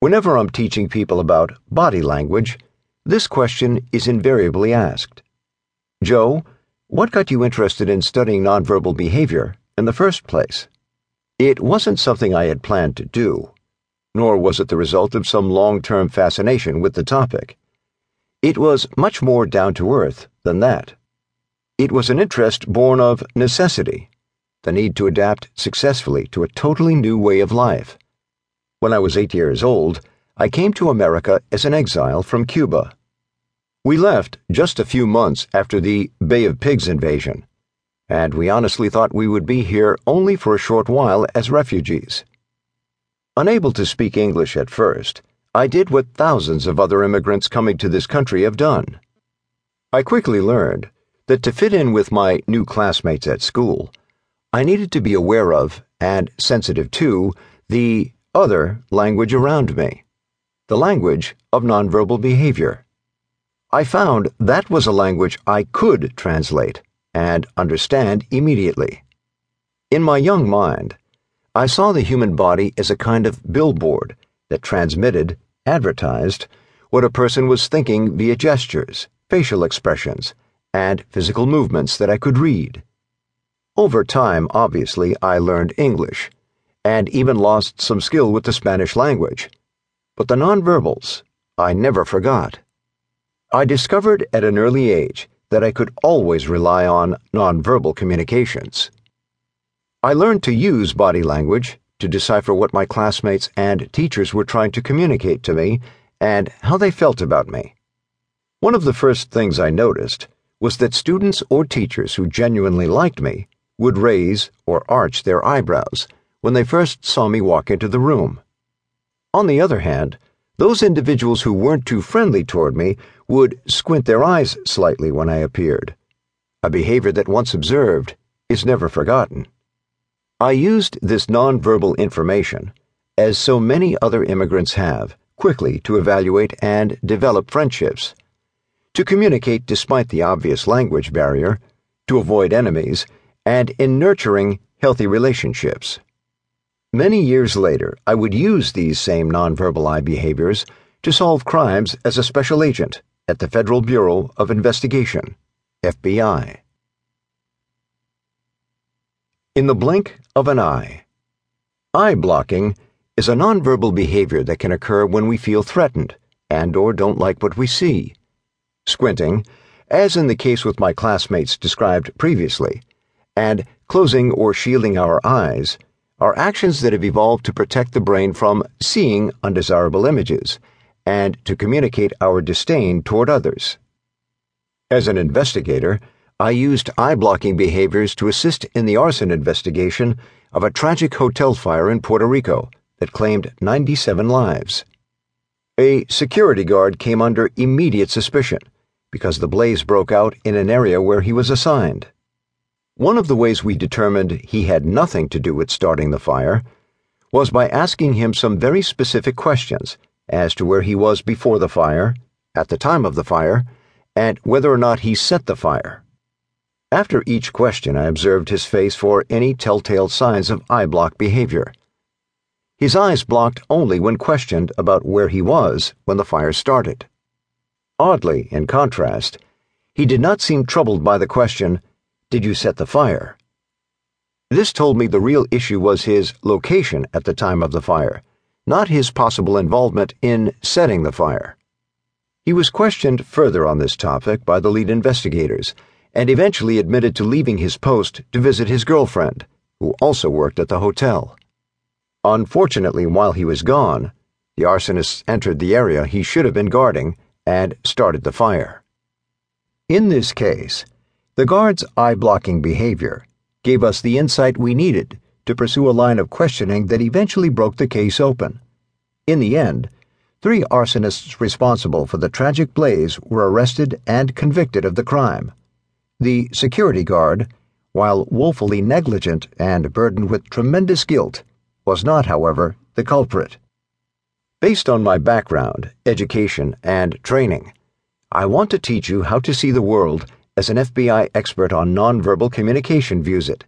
Whenever I'm teaching people about body language, this question is invariably asked Joe, what got you interested in studying nonverbal behavior in the first place? It wasn't something I had planned to do, nor was it the result of some long term fascination with the topic. It was much more down to earth than that. It was an interest born of necessity, the need to adapt successfully to a totally new way of life. When I was eight years old, I came to America as an exile from Cuba. We left just a few months after the Bay of Pigs invasion, and we honestly thought we would be here only for a short while as refugees. Unable to speak English at first, I did what thousands of other immigrants coming to this country have done. I quickly learned that to fit in with my new classmates at school, I needed to be aware of and sensitive to the other language around me, the language of nonverbal behavior. I found that was a language I could translate and understand immediately. In my young mind, I saw the human body as a kind of billboard that transmitted, advertised, what a person was thinking via gestures, facial expressions, and physical movements that I could read. Over time, obviously, I learned English, and even lost some skill with the Spanish language. But the nonverbals, I never forgot. I discovered at an early age that I could always rely on nonverbal communications. I learned to use body language to decipher what my classmates and teachers were trying to communicate to me and how they felt about me. One of the first things I noticed was that students or teachers who genuinely liked me would raise or arch their eyebrows when they first saw me walk into the room. On the other hand, those individuals who weren't too friendly toward me would squint their eyes slightly when I appeared, a behavior that once observed is never forgotten. I used this nonverbal information, as so many other immigrants have, quickly to evaluate and develop friendships, to communicate despite the obvious language barrier, to avoid enemies, and in nurturing healthy relationships. Many years later, I would use these same nonverbal eye behaviors to solve crimes as a special agent at the Federal Bureau of Investigation, FBI. In the blink of an eye. Eye blocking is a nonverbal behavior that can occur when we feel threatened and or don't like what we see. Squinting, as in the case with my classmates described previously, and closing or shielding our eyes are actions that have evolved to protect the brain from seeing undesirable images and to communicate our disdain toward others. As an investigator, I used eye blocking behaviors to assist in the arson investigation of a tragic hotel fire in Puerto Rico that claimed 97 lives. A security guard came under immediate suspicion because the blaze broke out in an area where he was assigned. One of the ways we determined he had nothing to do with starting the fire was by asking him some very specific questions as to where he was before the fire, at the time of the fire, and whether or not he set the fire. After each question, I observed his face for any telltale signs of eye block behavior. His eyes blocked only when questioned about where he was when the fire started. Oddly, in contrast, he did not seem troubled by the question, did you set the fire? This told me the real issue was his location at the time of the fire, not his possible involvement in setting the fire. He was questioned further on this topic by the lead investigators and eventually admitted to leaving his post to visit his girlfriend, who also worked at the hotel. Unfortunately, while he was gone, the arsonist entered the area he should have been guarding and started the fire. In this case, the guard's eye blocking behavior gave us the insight we needed to pursue a line of questioning that eventually broke the case open. In the end, three arsonists responsible for the tragic blaze were arrested and convicted of the crime. The security guard, while woefully negligent and burdened with tremendous guilt, was not, however, the culprit. Based on my background, education, and training, I want to teach you how to see the world as an FBI expert on nonverbal communication views it